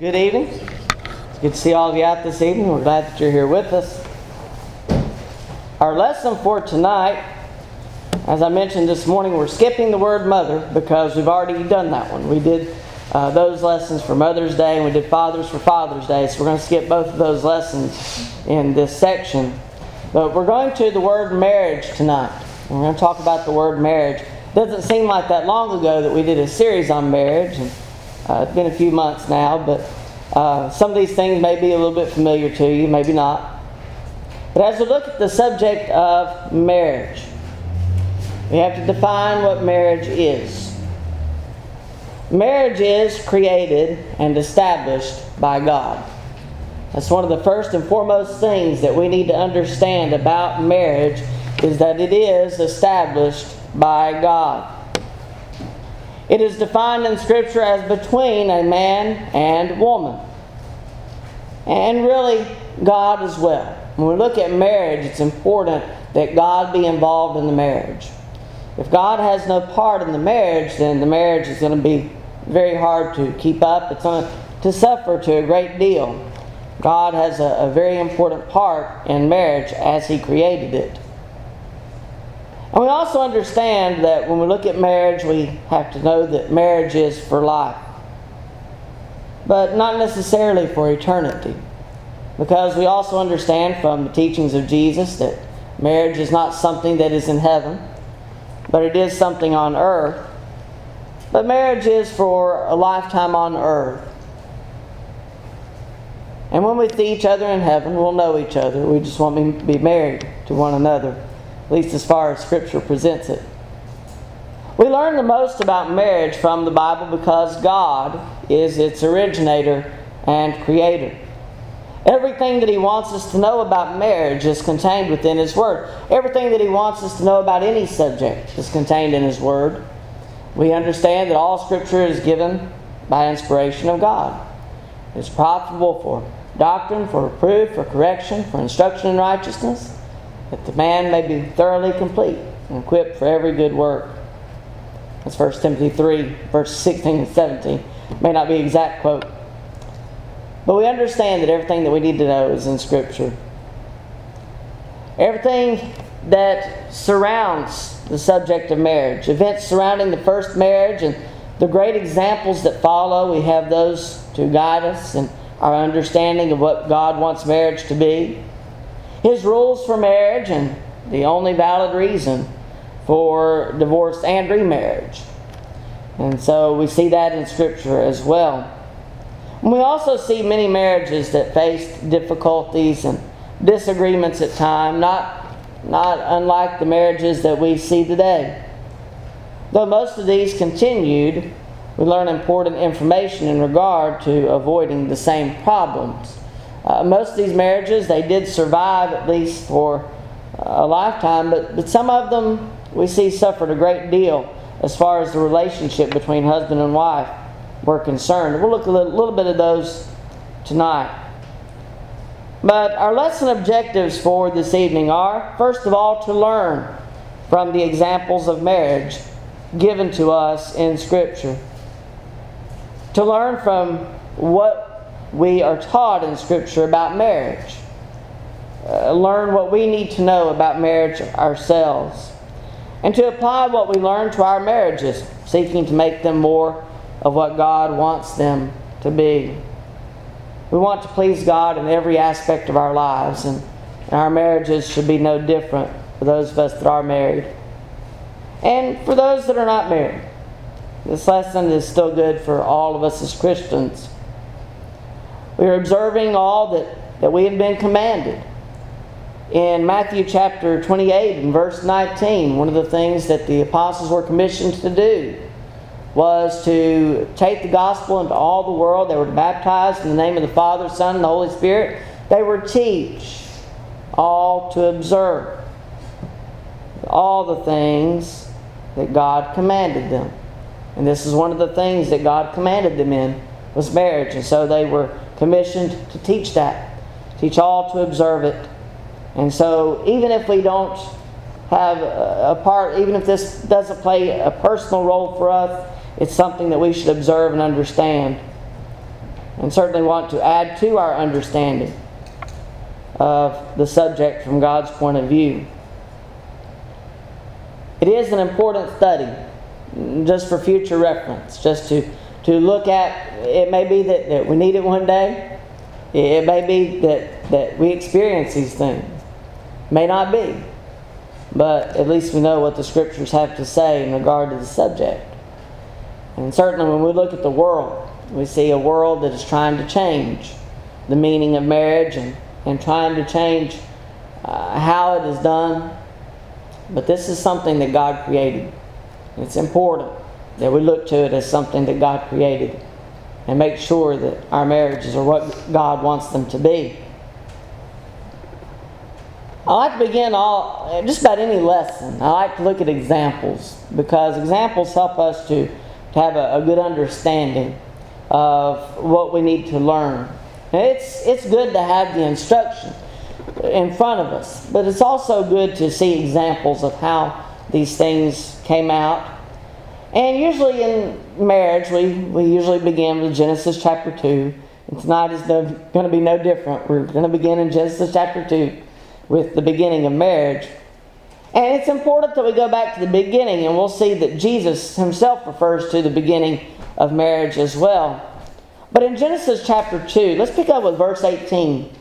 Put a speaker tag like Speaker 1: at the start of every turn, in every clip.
Speaker 1: Good evening. It's good to see all of you out this evening. We're glad that you're here with us. Our lesson for tonight, as I mentioned this morning, we're skipping the word mother because we've already done that one. We did uh, those lessons for Mother's Day and we did Fathers for Father's Day, so we're going to skip both of those lessons in this section. But we're going to the word marriage tonight. We're going to talk about the word marriage. It doesn't seem like that long ago that we did a series on marriage. And, uh, it's been a few months now, but uh, some of these things may be a little bit familiar to you, maybe not. But as we look at the subject of marriage, we have to define what marriage is. Marriage is created and established by God. That's one of the first and foremost things that we need to understand about marriage is that it is established by God. It is defined in Scripture as between a man and woman. And really, God as well. When we look at marriage, it's important that God be involved in the marriage. If God has no part in the marriage, then the marriage is going to be very hard to keep up. It's going to suffer to a great deal. God has a, a very important part in marriage as He created it. And we also understand that when we look at marriage, we have to know that marriage is for life, but not necessarily for eternity. Because we also understand from the teachings of Jesus that marriage is not something that is in heaven, but it is something on earth. But marriage is for a lifetime on earth. And when we see each other in heaven, we'll know each other. We just want to be married to one another at least as far as Scripture presents it. We learn the most about marriage from the Bible because God is its originator and creator. Everything that He wants us to know about marriage is contained within His Word. Everything that He wants us to know about any subject is contained in His Word. We understand that all Scripture is given by inspiration of God. It's profitable for doctrine, for reproof, for correction, for instruction in righteousness that the man may be thoroughly complete and equipped for every good work. That's 1 Timothy 3, verse 16 and 17. May not be exact quote. But we understand that everything that we need to know is in Scripture. Everything that surrounds the subject of marriage, events surrounding the first marriage and the great examples that follow, we have those to guide us in our understanding of what God wants marriage to be his rules for marriage and the only valid reason for divorce and remarriage. And so we see that in Scripture as well. We also see many marriages that faced difficulties and disagreements at times, not, not unlike the marriages that we see today. Though most of these continued, we learn important information in regard to avoiding the same problems. Uh, most of these marriages, they did survive at least for a lifetime, but, but some of them we see suffered a great deal as far as the relationship between husband and wife were concerned. We'll look a little, little bit of those tonight. But our lesson objectives for this evening are first of all, to learn from the examples of marriage given to us in Scripture. To learn from what we are taught in Scripture about marriage. Uh, learn what we need to know about marriage ourselves. And to apply what we learn to our marriages, seeking to make them more of what God wants them to be. We want to please God in every aspect of our lives, and our marriages should be no different for those of us that are married. And for those that are not married, this lesson is still good for all of us as Christians. We are observing all that, that we have been commanded. In Matthew chapter 28 and verse 19, one of the things that the apostles were commissioned to do was to take the gospel into all the world. They were baptized in the name of the Father, Son, and the Holy Spirit. They were teach all to observe all the things that God commanded them. And this is one of the things that God commanded them in was marriage. And so they were commissioned to teach that, teach all to observe it. And so, even if we don't have a part, even if this doesn't play a personal role for us, it's something that we should observe and understand. and certainly want to add to our understanding of the subject from God's point of view. It is an important study, just for future reference, just to, to look at. It may be that, that we need it one day, it may be that, that we experience these things, may not be. But at least we know what the scriptures have to say in regard to the subject. And certainly when we look at the world, we see a world that is trying to change the meaning of marriage and, and trying to change uh, how it is done. But this is something that God created. It's important that we look to it as something that God created and make sure that our marriages are what God wants them to be. I like to begin all just about any lesson. I like to look at examples because examples help us to, to have a, a good understanding of what we need to learn. it's it's good to have the instruction in front of us, but it's also good to see examples of how these things came out. And usually in marriage, we, we usually begin with Genesis chapter 2. And tonight is no, going to be no different. We're going to begin in Genesis chapter 2 with the beginning of marriage. And it's important that we go back to the beginning, and we'll see that Jesus himself refers to the beginning of marriage as well. But in Genesis chapter 2, let's pick up with verse 18,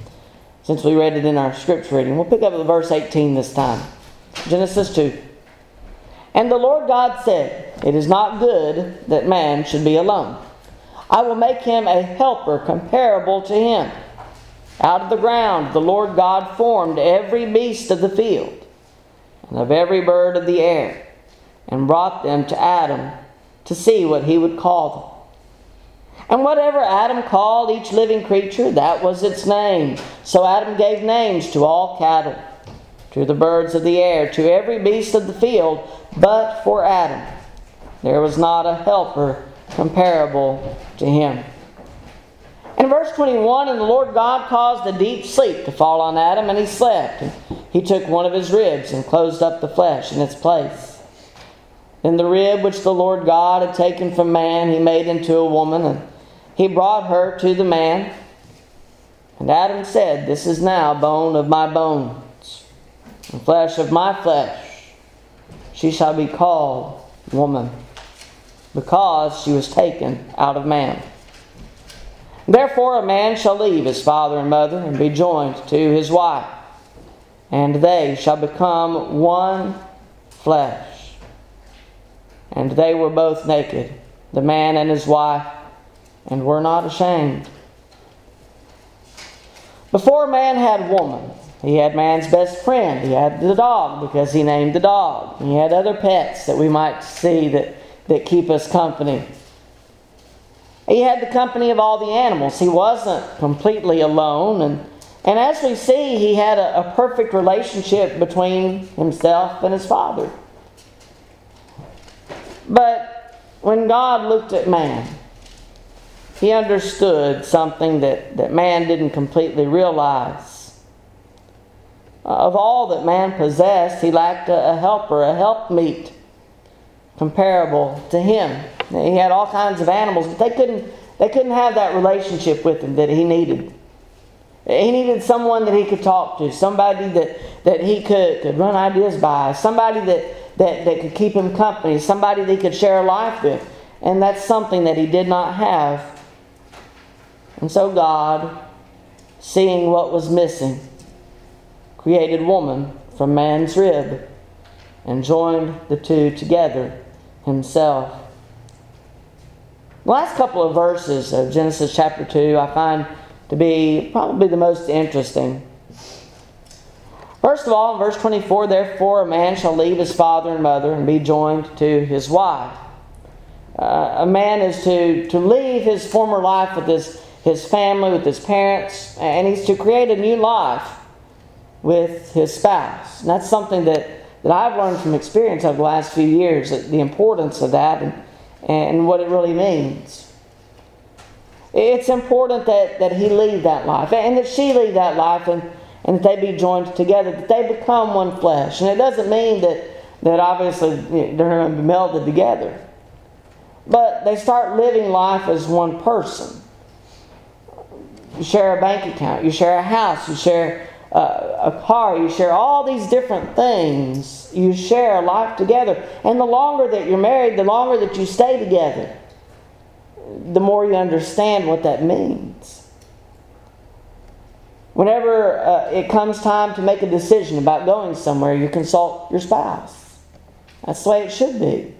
Speaker 1: since we read it in our scripture reading. We'll pick up with verse 18 this time. Genesis 2. And the Lord God said, It is not good that man should be alone. I will make him a helper comparable to him. Out of the ground the Lord God formed every beast of the field and of every bird of the air, and brought them to Adam to see what he would call them. And whatever Adam called each living creature, that was its name. So Adam gave names to all cattle, to the birds of the air, to every beast of the field, but for Adam there was not a helper comparable to him. In verse 21, and the Lord God caused a deep sleep to fall on Adam, and he slept. And he took one of his ribs and closed up the flesh in its place. Then the rib which the Lord God had taken from man, he made into a woman, and he brought her to the man. And Adam said, This is now bone of my bones, and flesh of my flesh. She shall be called woman, because she was taken out of man. Therefore, a man shall leave his father and mother and be joined to his wife, and they shall become one flesh. And they were both naked, the man and his wife, and were not ashamed. Before man had woman, he had man's best friend. He had the dog because he named the dog. He had other pets that we might see that, that keep us company. He had the company of all the animals. He wasn't completely alone. And, and as we see, he had a, a perfect relationship between himself and his father. But when God looked at man, he understood something that, that man didn't completely realize. Uh, of all that man possessed, he lacked a, a helper, a helpmeet comparable to him. He had all kinds of animals, but they couldn't, they couldn't have that relationship with him that he needed. He needed someone that he could talk to, somebody that, that he could, could run ideas by, somebody that, that, that could keep him company, somebody that he could share life with. And that's something that he did not have. And so God, seeing what was missing, created woman from man's rib and joined the two together himself. The last couple of verses of Genesis chapter 2 I find to be probably the most interesting. First of all, in verse 24, therefore a man shall leave his father and mother and be joined to his wife. Uh, a man is to, to leave his former life with his, his family, with his parents, and he's to create a new life with his spouse. And that's something that, that I've learned from experience over the last few years, the importance of that. And, and what it really means. It's important that, that he leave that life and that she leave that life and, and that they be joined together, that they become one flesh. And it doesn't mean that, that obviously they're going to be melded together. But they start living life as one person. You share a bank account, you share a house, you share a, a car, you share all these different things. You share life together. And the longer that you're married, the longer that you stay together, the more you understand what that means. Whenever uh, it comes time to make a decision about going somewhere, you consult your spouse. That's the way it should be.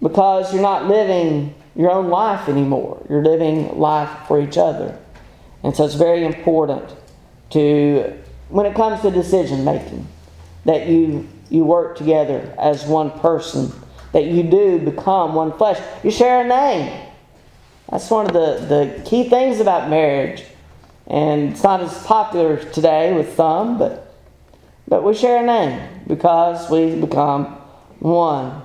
Speaker 1: Because you're not living your own life anymore, you're living life for each other. And so it's very important to, when it comes to decision making, that you, you work together as one person, that you do become one flesh. You share a name. That's one of the, the key things about marriage. And it's not as popular today with some, but, but we share a name because we become one.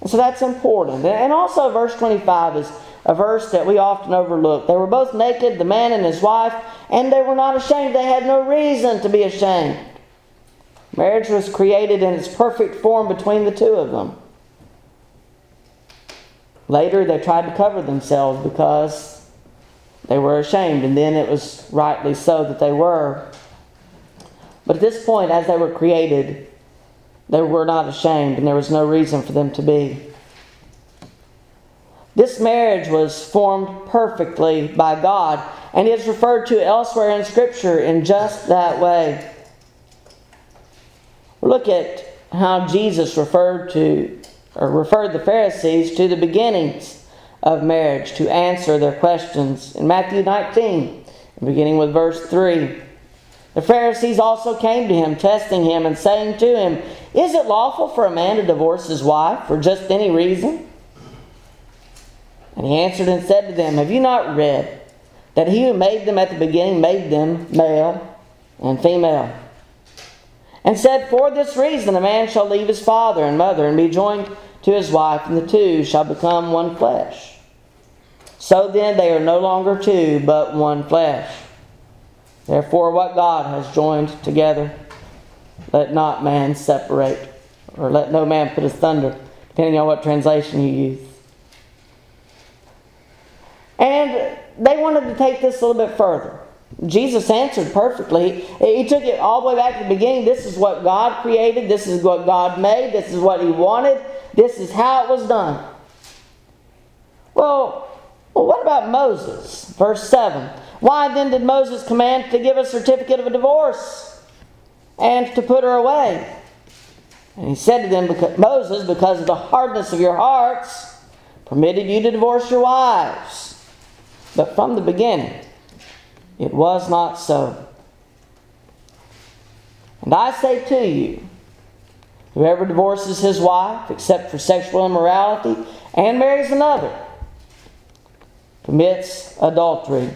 Speaker 1: And so that's important. And also, verse 25 is a verse that we often overlook. They were both naked, the man and his wife, and they were not ashamed. They had no reason to be ashamed. Marriage was created in its perfect form between the two of them. Later, they tried to cover themselves because they were ashamed, and then it was rightly so that they were. But at this point, as they were created, they were not ashamed, and there was no reason for them to be. This marriage was formed perfectly by God and is referred to elsewhere in Scripture in just that way. Look at how Jesus referred to or referred the Pharisees to the beginnings of marriage to answer their questions in Matthew 19, beginning with verse 3. The Pharisees also came to him, testing him and saying to him, Is it lawful for a man to divorce his wife for just any reason? And he answered and said to them, Have you not read that he who made them at the beginning made them male and female? And said, For this reason a man shall leave his father and mother and be joined to his wife, and the two shall become one flesh. So then they are no longer two, but one flesh. Therefore, what God has joined together, let not man separate, or let no man put asunder, depending on what translation you use. And they wanted to take this a little bit further. Jesus answered perfectly. He took it all the way back to the beginning. This is what God created. This is what God made. This is what He wanted. This is how it was done. Well, well what about Moses? Verse 7. Why then did Moses command to give a certificate of a divorce and to put her away? And he said to them, because, Moses, because of the hardness of your hearts, permitted you to divorce your wives. But from the beginning, it was not so. And I say to you, whoever divorces his wife, except for sexual immorality, and marries another, commits adultery.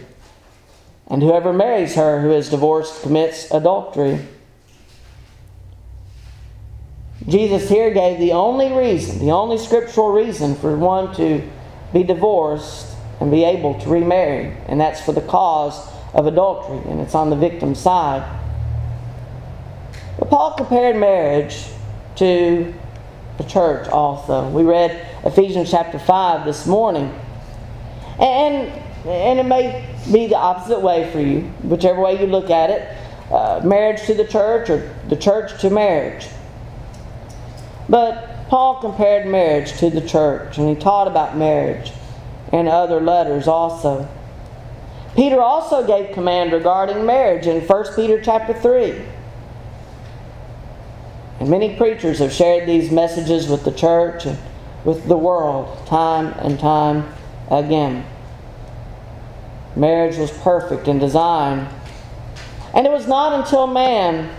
Speaker 1: And whoever marries her who is divorced commits adultery. Jesus here gave the only reason, the only scriptural reason for one to be divorced and be able to remarry. And that's for the cause of adultery, and it's on the victim's side. But Paul compared marriage to the church also. We read Ephesians chapter 5 this morning. And, and it may be the opposite way for you, whichever way you look at it uh, marriage to the church or the church to marriage. But Paul compared marriage to the church, and he taught about marriage and other letters also. Peter also gave command regarding marriage in 1 Peter chapter 3. And many preachers have shared these messages with the church and with the world time and time again. Marriage was perfect in design. And it was not until man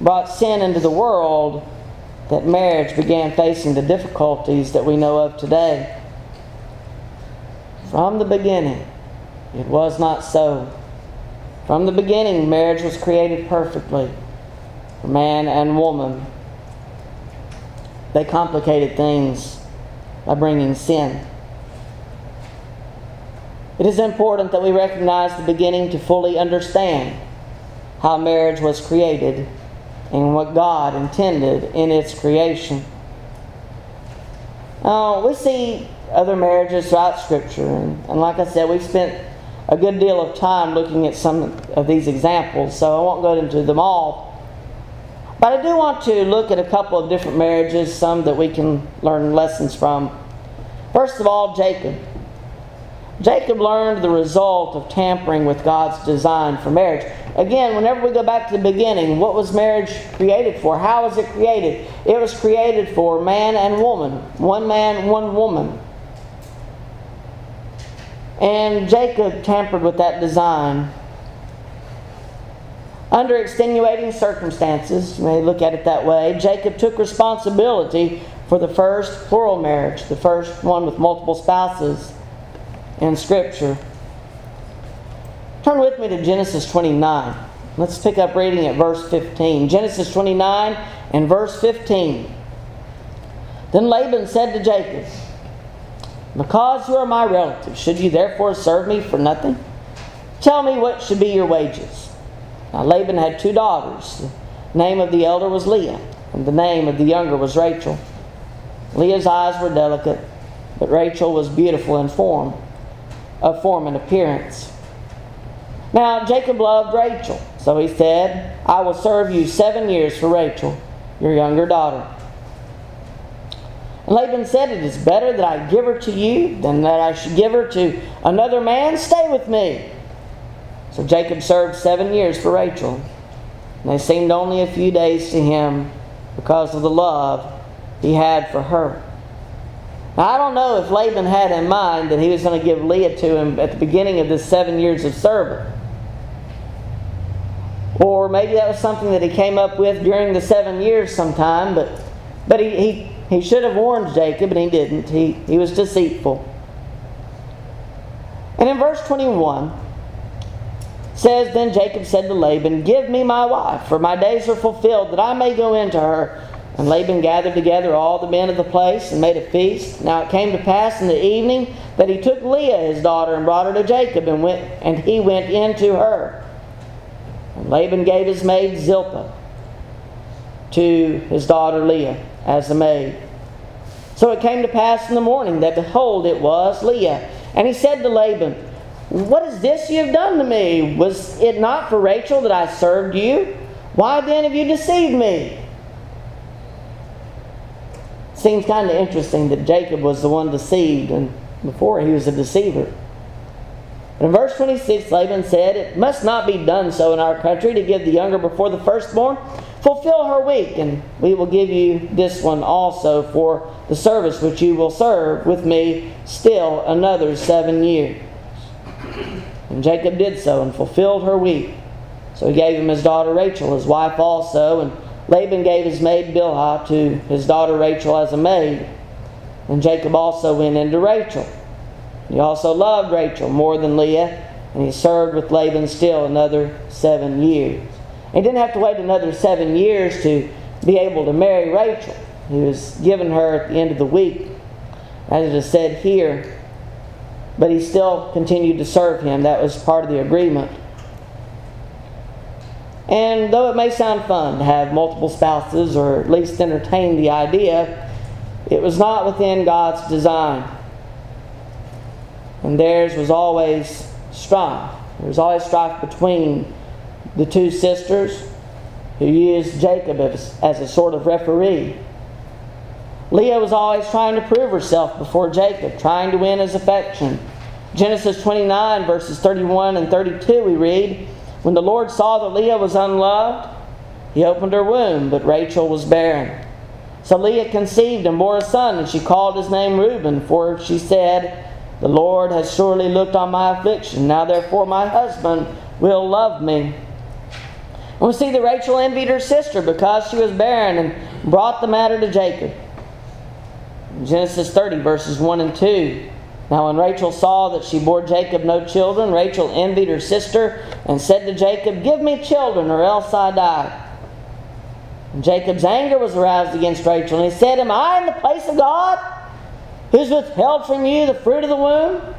Speaker 1: brought sin into the world that marriage began facing the difficulties that we know of today. From the beginning, it was not so. From the beginning, marriage was created perfectly for man and woman. They complicated things by bringing sin. It is important that we recognize the beginning to fully understand how marriage was created and what God intended in its creation. Uh, we see other marriages throughout Scripture. And, and like I said, we've spent a good deal of time looking at some of these examples, so I won't go into them all. But I do want to look at a couple of different marriages, some that we can learn lessons from. First of all, Jacob. Jacob learned the result of tampering with God's design for marriage. Again, whenever we go back to the beginning, what was marriage created for? How was it created? It was created for man and woman. One man, one woman. And Jacob tampered with that design. Under extenuating circumstances, you may look at it that way, Jacob took responsibility for the first plural marriage, the first one with multiple spouses in Scripture. Turn with me to Genesis 29. Let's pick up reading at verse 15. Genesis 29 and verse 15. Then Laban said to Jacob, Because you are my relative, should you therefore serve me for nothing? Tell me what should be your wages. Now Laban had two daughters. The name of the elder was Leah, and the name of the younger was Rachel. Leah's eyes were delicate, but Rachel was beautiful in form, of form and appearance. Now Jacob loved Rachel, so he said, I will serve you seven years for Rachel, your younger daughter. Laban said, It is better that I give her to you than that I should give her to another man. Stay with me. So Jacob served seven years for Rachel. And they seemed only a few days to him because of the love he had for her. Now, I don't know if Laban had in mind that he was going to give Leah to him at the beginning of this seven years of service. Or maybe that was something that he came up with during the seven years sometime, but, but he, he, he should have warned Jacob, and he didn't. He, he was deceitful. And in verse 21, says, Then Jacob said to Laban, Give me my wife, for my days are fulfilled, that I may go into her. And Laban gathered together all the men of the place and made a feast. Now it came to pass in the evening that he took Leah his daughter and brought her to Jacob, and went and he went into her. And Laban gave his maid Zilpah to his daughter Leah as a maid. So it came to pass in the morning that, behold, it was Leah. And he said to Laban, What is this you have done to me? Was it not for Rachel that I served you? Why then have you deceived me? Seems kind of interesting that Jacob was the one deceived, and before he was a deceiver. In verse 26, Laban said, It must not be done so in our country to give the younger before the firstborn. Fulfill her week, and we will give you this one also for the service which you will serve with me still another seven years. And Jacob did so and fulfilled her week. So he gave him his daughter Rachel, his wife also, and Laban gave his maid Bilhah to his daughter Rachel as a maid. And Jacob also went into Rachel. He also loved Rachel more than Leah, and he served with Laban still another seven years. He didn't have to wait another seven years to be able to marry Rachel. He was given her at the end of the week, as it is said here. But he still continued to serve him. That was part of the agreement. And though it may sound fun to have multiple spouses, or at least entertain the idea, it was not within God's design and theirs was always strife. There was always strife between the two sisters who used Jacob as, as a sort of referee. Leah was always trying to prove herself before Jacob, trying to win his affection. Genesis 29, verses 31 and 32, we read When the Lord saw that Leah was unloved, he opened her womb, but Rachel was barren. So Leah conceived and bore a son, and she called his name Reuben, for she said, the Lord has surely looked on my affliction. Now, therefore, my husband will love me. We see that Rachel envied her sister because she was barren and brought the matter to Jacob. Genesis 30, verses 1 and 2. Now, when Rachel saw that she bore Jacob no children, Rachel envied her sister and said to Jacob, Give me children, or else I die. And Jacob's anger was aroused against Rachel, and he said, Am I in the place of God? who's withheld from you the fruit of the womb?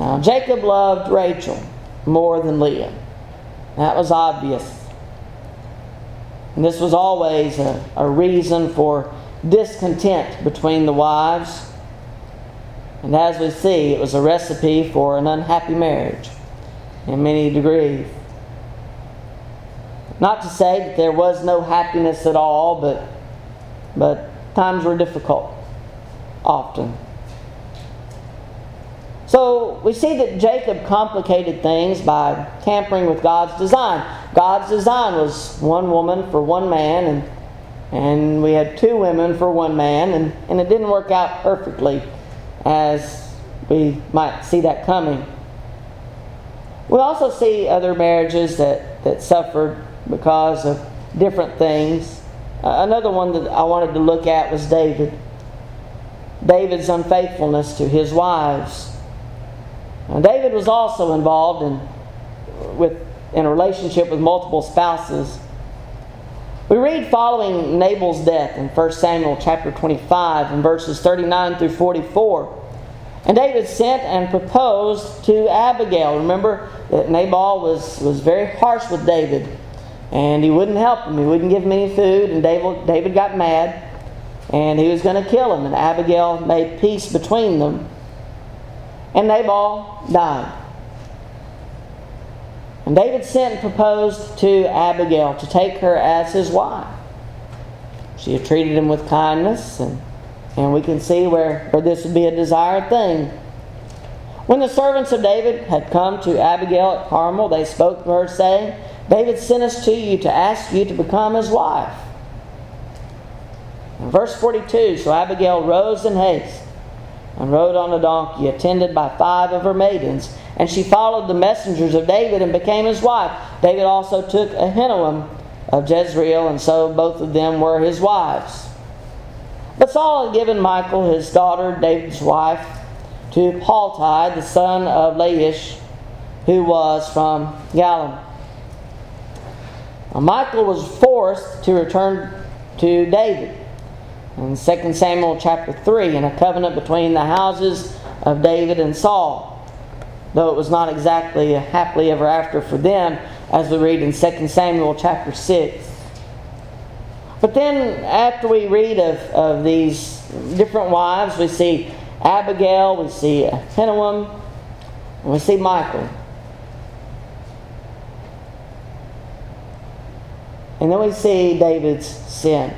Speaker 1: Now, Jacob loved Rachel more than Leah. That was obvious. And this was always a, a reason for discontent between the wives. And as we see, it was a recipe for an unhappy marriage in many degrees. Not to say that there was no happiness at all, but, but times were difficult often. So we see that Jacob complicated things by tampering with God's design. God's design was one woman for one man, and, and we had two women for one man, and, and it didn't work out perfectly as we might see that coming. We also see other marriages that, that suffered because of different things. Uh, another one that I wanted to look at was David. David's unfaithfulness to his wives. Now, David was also involved in, with, in a relationship with multiple spouses. We read following Nabal's death in 1 Samuel chapter 25 and verses 39 through 44. And David sent and proposed to Abigail. Remember that Nabal was, was very harsh with David, and he wouldn't help him. He wouldn't give him any food, and David, David got mad, and he was going to kill him. And Abigail made peace between them and Nabal died. And David sent and proposed to Abigail to take her as his wife. She had treated him with kindness, and, and we can see where, where this would be a desired thing. When the servants of David had come to Abigail at Carmel, they spoke to her, saying, David sent us to you to ask you to become his wife. In verse 42 So Abigail rose in haste and rode on a donkey, attended by five of her maidens. And she followed the messengers of David and became his wife. David also took Ahinoam of Jezreel, and so both of them were his wives. But Saul had given Michal, his daughter, David's wife, to Palti, the son of Laish, who was from Gallim. Now, Michal was forced to return to David in 2 Samuel chapter 3 in a covenant between the houses of David and Saul. Though it was not exactly a happily ever after for them, as we read in 2 Samuel chapter 6. But then, after we read of, of these different wives, we see Abigail, we see Ahinoam, and we see Michal. And then we see David's sin.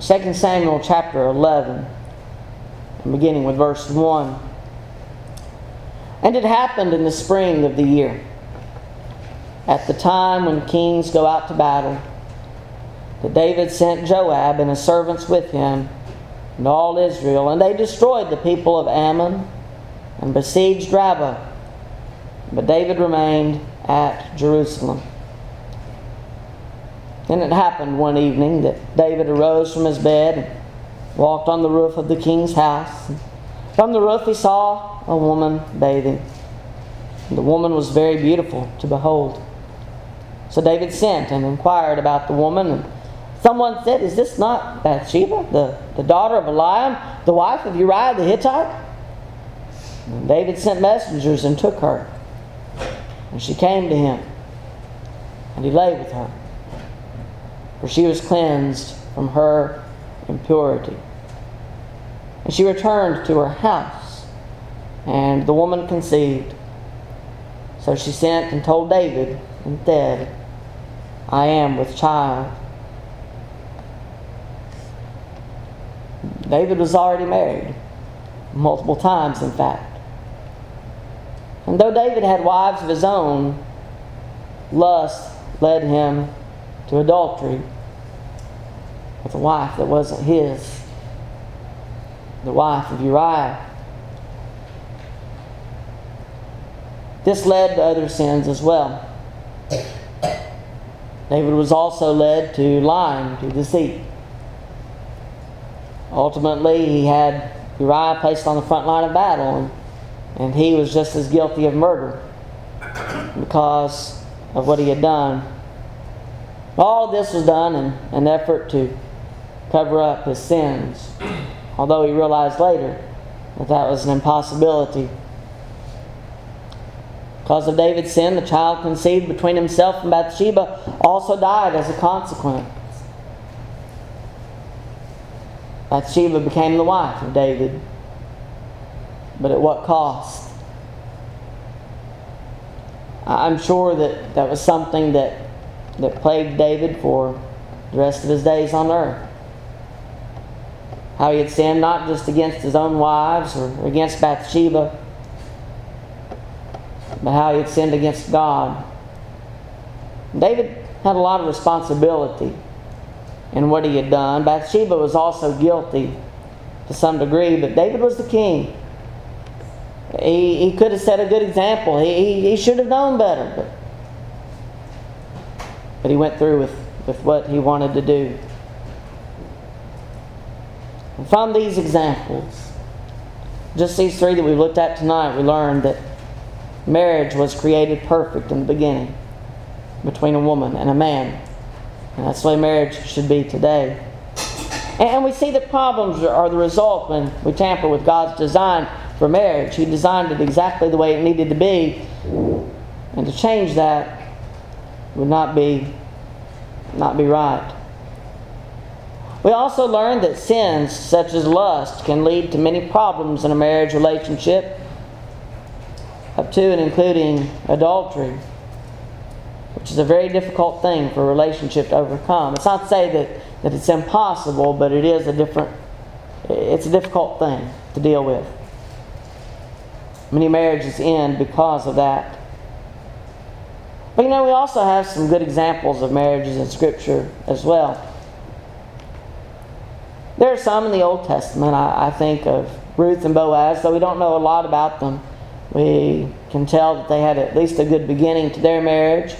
Speaker 1: 2 Samuel chapter 11, beginning with verse 1. And it happened in the spring of the year, at the time when kings go out to battle, that David sent Joab and his servants with him and all Israel, and they destroyed the people of Ammon and besieged Rabbah. But David remained at Jerusalem. And it happened one evening that David arose from his bed and walked on the roof of the king's house. From the roof he saw a woman bathing. And The woman was very beautiful to behold. So David sent and inquired about the woman. And someone said, Is this not Bathsheba, the, the daughter of Eliam, the wife of Uriah the Hittite? And David sent messengers and took her. And she came to him. And he lay with her for she was cleansed from her impurity. And she returned to her house, and the woman conceived. So she sent and told David and said, I am with child. David was already married, multiple times, in fact. And though David had wives of his own, lust led him to adultery with a wife that wasn't his, the wife of Uriah. This led to other sins as well. David was also led to lying, to deceit. Ultimately, he had Uriah placed on the front line of battle, and, and he was just as guilty of murder because of what he had done. All this was done in an effort to cover up his sins, although he realized later that that was an impossibility. Because of David's sin, the child conceived between himself and Bathsheba also died as a consequence. Bathsheba became the wife of David. But at what cost? I'm sure that that was something that, that plagued David for the rest of his days on earth. How he had sinned not just against his own wives or against Bathsheba, but how he had sinned against God. David had a lot of responsibility in what he had done. Bathsheba was also guilty to some degree, but David was the king. He, he could have set a good example. He, he, he should have known better. But, but he went through with, with what he wanted to do. From these examples, just these three that we've looked at tonight, we learned that marriage was created perfect in the beginning between a woman and a man. And that's the way marriage should be today. And we see that problems are the result when we tamper with God's design for marriage. He designed it exactly the way it needed to be. And to change that would not be not be right. We also learned that sins such as lust can lead to many problems in a marriage relationship, up to and including adultery, which is a very difficult thing for a relationship to overcome. It's not to say that, that it's impossible, but it is a different it's a difficult thing to deal with. Many marriages end because of that. But you know, we also have some good examples of marriages in Scripture as well. There are some in the Old Testament. I, I think of Ruth and Boaz, though we don't know a lot about them. We can tell that they had at least a good beginning to their marriage.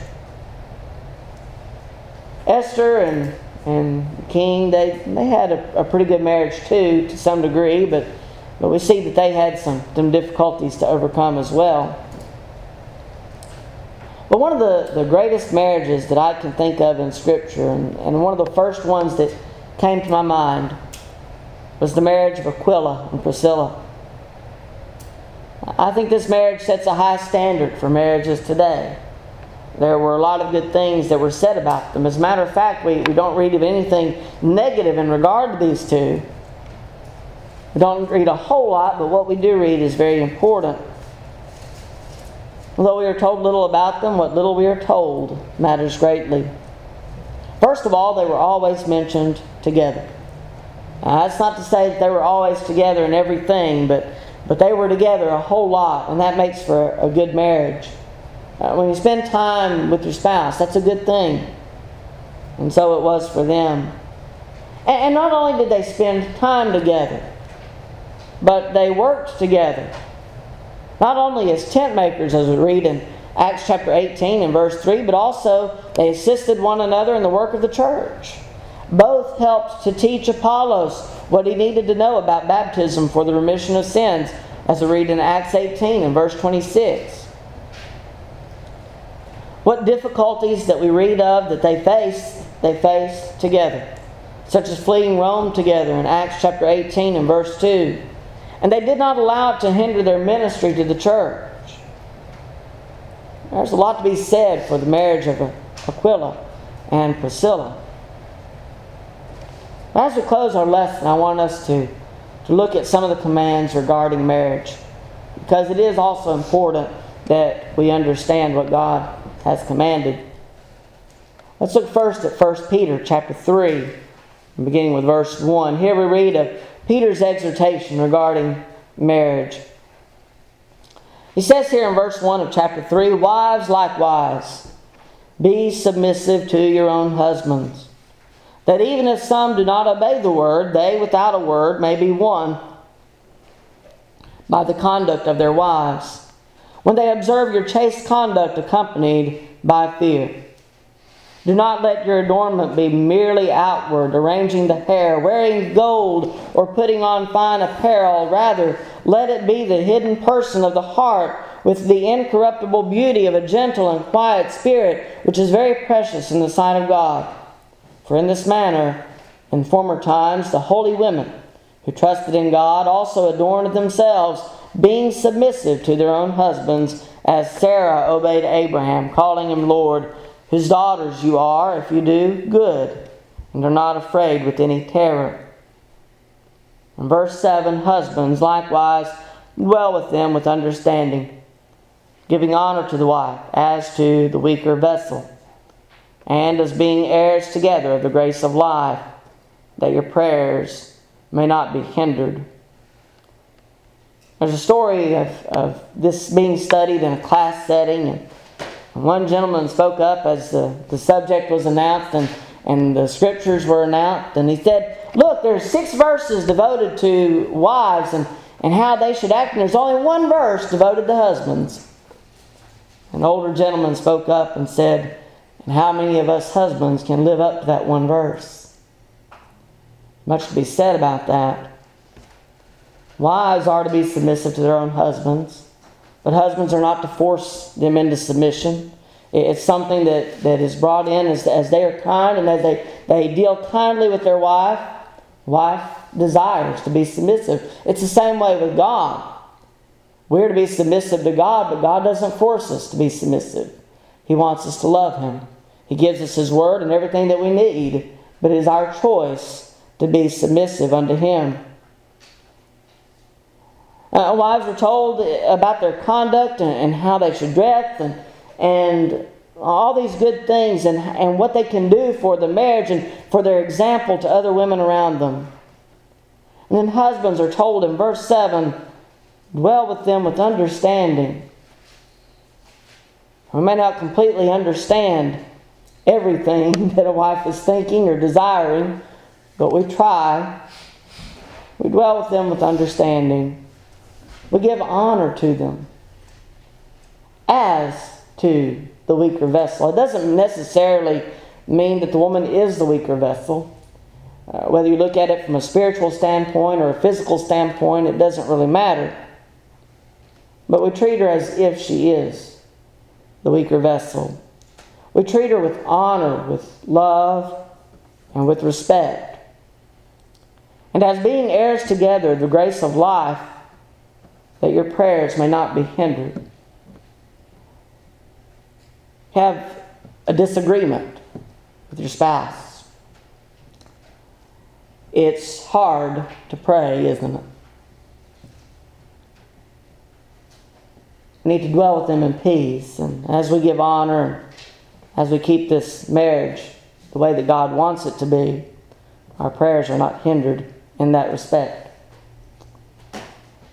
Speaker 1: Esther and, and King, they, they had a, a pretty good marriage too, to some degree, but but we see that they had some, some difficulties to overcome as well. But one of the, the greatest marriages that I can think of in Scripture, and, and one of the first ones that came to my mind, was the marriage of Aquila and Priscilla. I think this marriage sets a high standard for marriages today. There were a lot of good things that were said about them. As a matter of fact, we, we don't read of anything negative in regard to these two. We don't read a whole lot, but what we do read is very important. Although we are told little about them, what little we are told matters greatly. First of all, they were always mentioned together. Now, that's not to say that they were always together in everything, but, but they were together a whole lot, and that makes for a good marriage. Uh, when you spend time with your spouse, that's a good thing. And so it was for them. And, and not only did they spend time together, but they worked together. Not only as tent makers, as we read in Acts chapter 18 and verse 3, but also they assisted one another in the work of the church. Both helped to teach Apollos what he needed to know about baptism for the remission of sins, as we read in Acts 18 and verse 26. What difficulties that we read of that they faced, they faced together, such as fleeing Rome together in Acts chapter 18 and verse 2 and they did not allow it to hinder their ministry to the church. There's a lot to be said for the marriage of Aquila and Priscilla. As we close our lesson, I want us to, to look at some of the commands regarding marriage because it is also important that we understand what God has commanded. Let's look first at 1 Peter chapter 3, beginning with verse 1. Here we read of Peter's exhortation regarding marriage. He says here in verse 1 of chapter 3 Wives likewise, be submissive to your own husbands, that even if some do not obey the word, they without a word may be won by the conduct of their wives, when they observe your chaste conduct accompanied by fear. Do not let your adornment be merely outward, arranging the hair, wearing gold, or putting on fine apparel. Rather, let it be the hidden person of the heart with the incorruptible beauty of a gentle and quiet spirit, which is very precious in the sight of God. For in this manner, in former times, the holy women who trusted in God also adorned themselves, being submissive to their own husbands, as Sarah obeyed Abraham, calling him Lord whose daughters you are if you do good and are not afraid with any terror. In verse 7, husbands likewise dwell with them with understanding, giving honor to the wife as to the weaker vessel, and as being heirs together of the grace of life, that your prayers may not be hindered. There's a story of, of this being studied in a class setting, and one gentleman spoke up as the, the subject was announced and, and the scriptures were announced, and he said, Look, there's six verses devoted to wives and, and how they should act, and there's only one verse devoted to husbands. An older gentleman spoke up and said, And how many of us husbands can live up to that one verse? Much to be said about that. Wives are to be submissive to their own husbands, but husbands are not to force them into submission. It's something that, that is brought in as, as they are kind and as they, they deal kindly with their wife. Wife desires to be submissive. It's the same way with God. We're to be submissive to God, but God doesn't force us to be submissive. He wants us to love Him. He gives us His Word and everything that we need, but it is our choice to be submissive unto Him. Uh, wives are told about their conduct and, and how they should dress and, and all these good things and, and what they can do for the marriage and for their example to other women around them. And then husbands are told in verse 7 dwell with them with understanding. We may not completely understand everything that a wife is thinking or desiring, but we try. We dwell with them with understanding. We give honor to them as to the weaker vessel. It doesn't necessarily mean that the woman is the weaker vessel. Uh, whether you look at it from a spiritual standpoint or a physical standpoint, it doesn't really matter. But we treat her as if she is the weaker vessel. We treat her with honor, with love, and with respect. And as being heirs together the grace of life, that your prayers may not be hindered. Have a disagreement with your spouse. It's hard to pray, isn't it? We need to dwell with them in peace. And as we give honor, as we keep this marriage the way that God wants it to be, our prayers are not hindered in that respect.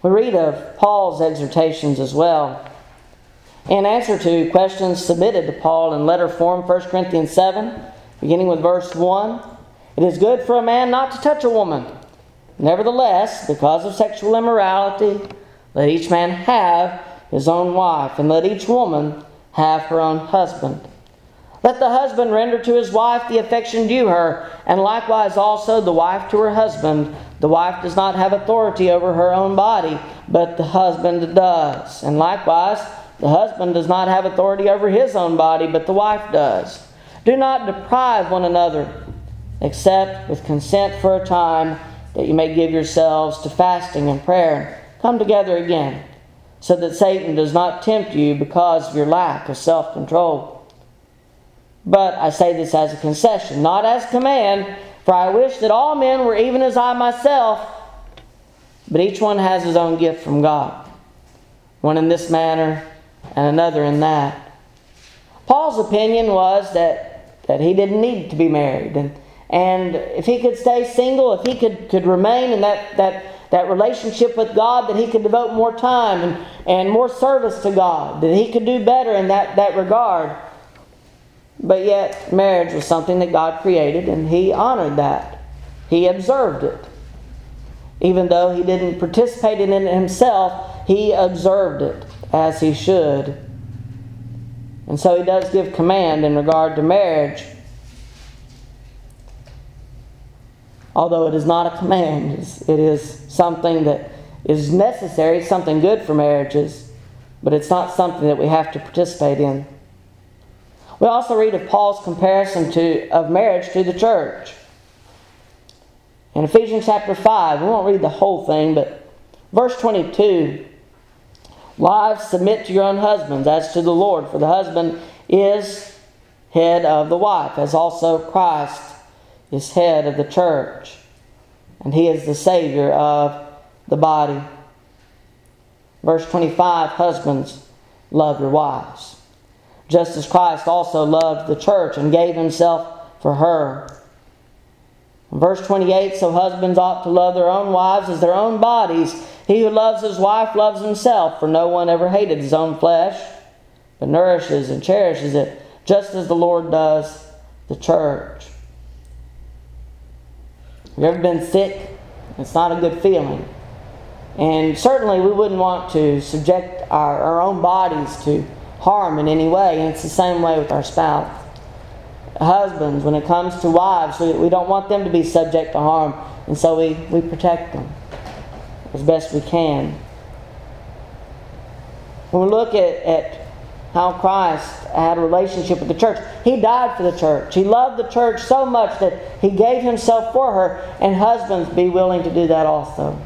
Speaker 1: We read of Paul's exhortations as well. In answer to questions submitted to Paul in letter form, 1 Corinthians 7, beginning with verse 1, it is good for a man not to touch a woman. Nevertheless, because of sexual immorality, let each man have his own wife, and let each woman have her own husband. Let the husband render to his wife the affection due her, and likewise also the wife to her husband. The wife does not have authority over her own body, but the husband does. And likewise, the husband does not have authority over his own body, but the wife does. Do not deprive one another, except with consent for a time, that you may give yourselves to fasting and prayer. Come together again, so that Satan does not tempt you because of your lack of self control. But I say this as a concession, not as command, for I wish that all men were even as I myself. But each one has his own gift from God, one in this manner and another in that. Paul's opinion was that, that he didn't need to be married. And, and if he could stay single, if he could, could remain in that, that, that relationship with God, that he could devote more time and, and more service to God, that he could do better in that, that regard. But yet, marriage was something that God created, and He honored that. He observed it. Even though He didn't participate in it Himself, He observed it as He should. And so He does give command in regard to marriage. Although it is not a command, it is something that is necessary, something good for marriages, but it's not something that we have to participate in. We also read of Paul's comparison to, of marriage to the church. In Ephesians chapter 5, we won't read the whole thing, but verse 22 Wives, submit to your own husbands as to the Lord, for the husband is head of the wife, as also Christ is head of the church. and He is the Savior of the body. Verse 25 Husbands, love your wives, just as Christ also loved the church and gave Himself for her. Verse 28 So husbands ought to love their own wives as their own bodies. He who loves his wife loves himself, for no one ever hated his own flesh, but nourishes and cherishes it, just as the Lord does the church. Have you ever been sick? It's not a good feeling. And certainly we wouldn't want to subject our, our own bodies to harm in any way, and it's the same way with our spouse. Husbands, when it comes to wives, we, we don't want them to be subject to harm, and so we, we protect them as best we can. When we look at, at how Christ had a relationship with the church, He died for the church. He loved the church so much that He gave Himself for her, and husbands be willing to do that also.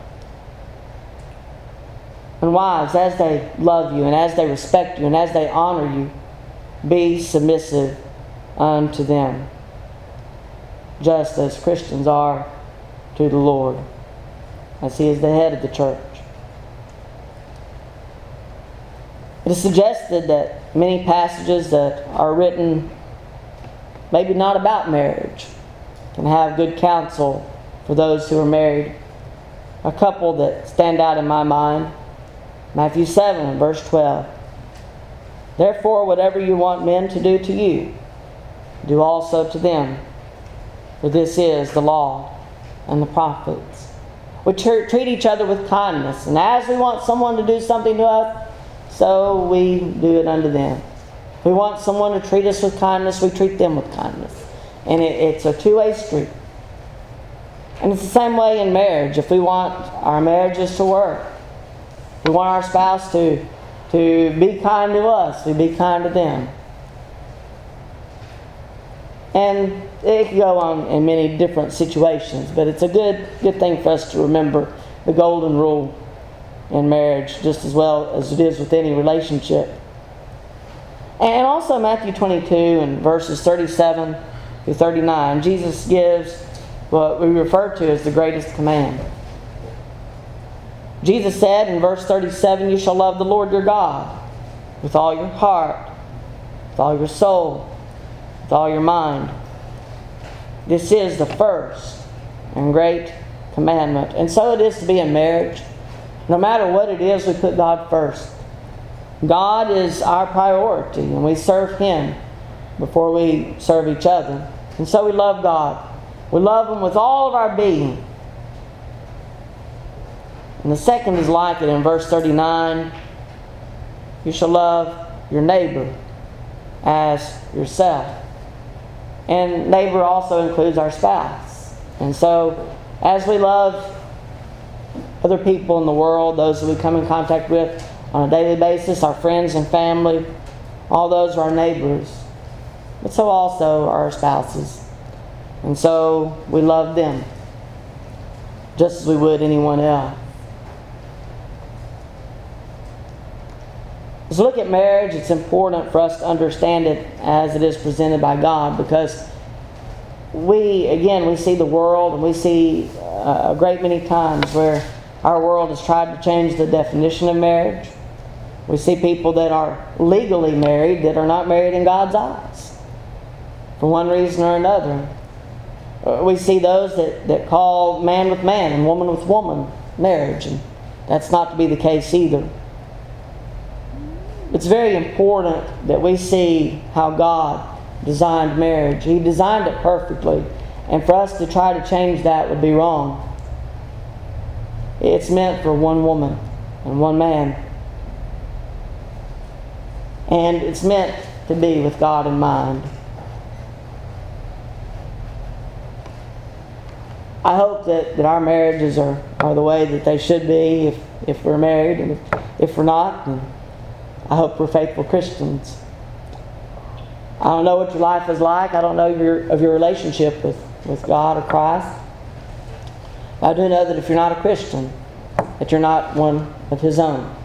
Speaker 1: And wives, as they love you, and as they respect you, and as they honor you, be submissive unto them, just as Christians are to the Lord as he is the head of the church. It is suggested that many passages that are written, maybe not about marriage, can have good counsel for those who are married. A couple that stand out in my mind Matthew 7, verse 12. Therefore, whatever you want men to do to you, do also to them. For this is the law and the prophets. We treat each other with kindness. And as we want someone to do something to us, so we do it unto them. we want someone to treat us with kindness, we treat them with kindness. And it, it's a two way street. And it's the same way in marriage. If we want our marriages to work, we want our spouse to, to be kind to us, to be kind to them. And it can go on in many different situations, but it's a good good thing for us to remember the golden rule in marriage just as well as it is with any relationship. And also Matthew 22 and verses 37 through 39, Jesus gives what we refer to as the greatest command. Jesus said in verse 37, You shall love the Lord your God with all your heart, with all your soul, with all your mind. This is the first and great commandment. And so it is to be in marriage. No matter what it is, we put God first. God is our priority, and we serve Him before we serve each other. And so we love God. We love Him with all of our being. And the second is like it in verse 39 You shall love your neighbor as yourself. And neighbor also includes our spouse. And so, as we love other people in the world, those that we come in contact with on a daily basis, our friends and family, all those are our neighbors. But so also are our spouses. And so we love them just as we would anyone else. As we look at marriage, it's important for us to understand it as it is presented by God because we, again, we see the world and we see uh, a great many times where our world has tried to change the definition of marriage. We see people that are legally married that are not married in God's eyes for one reason or another. Uh, we see those that, that call man with man and woman with woman marriage, and that's not to be the case either. It's very important that we see how God designed marriage. He designed it perfectly. And for us to try to change that would be wrong. It's meant for one woman and one man. And it's meant to be with God in mind. I hope that, that our marriages are, are the way that they should be if, if we're married. And if, if we're not, I hope we're faithful Christians. I don't know what your life is like. I don't know your, of your relationship with, with God or Christ. I do know that if you're not a Christian, that you're not one of His own.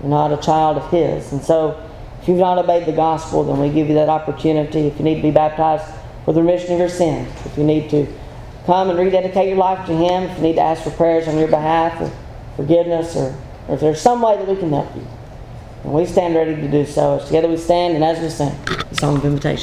Speaker 1: You're not a child of His. And so, if you've not obeyed the gospel, then we give you that opportunity. If you need to be baptized for the remission of your sins, if you need to come and rededicate your life to Him, if you need to ask for prayers on your behalf or forgiveness, or, or if there's some way that we can help you, and we stand ready to do so. As together we stand and as we sing the song of invitation.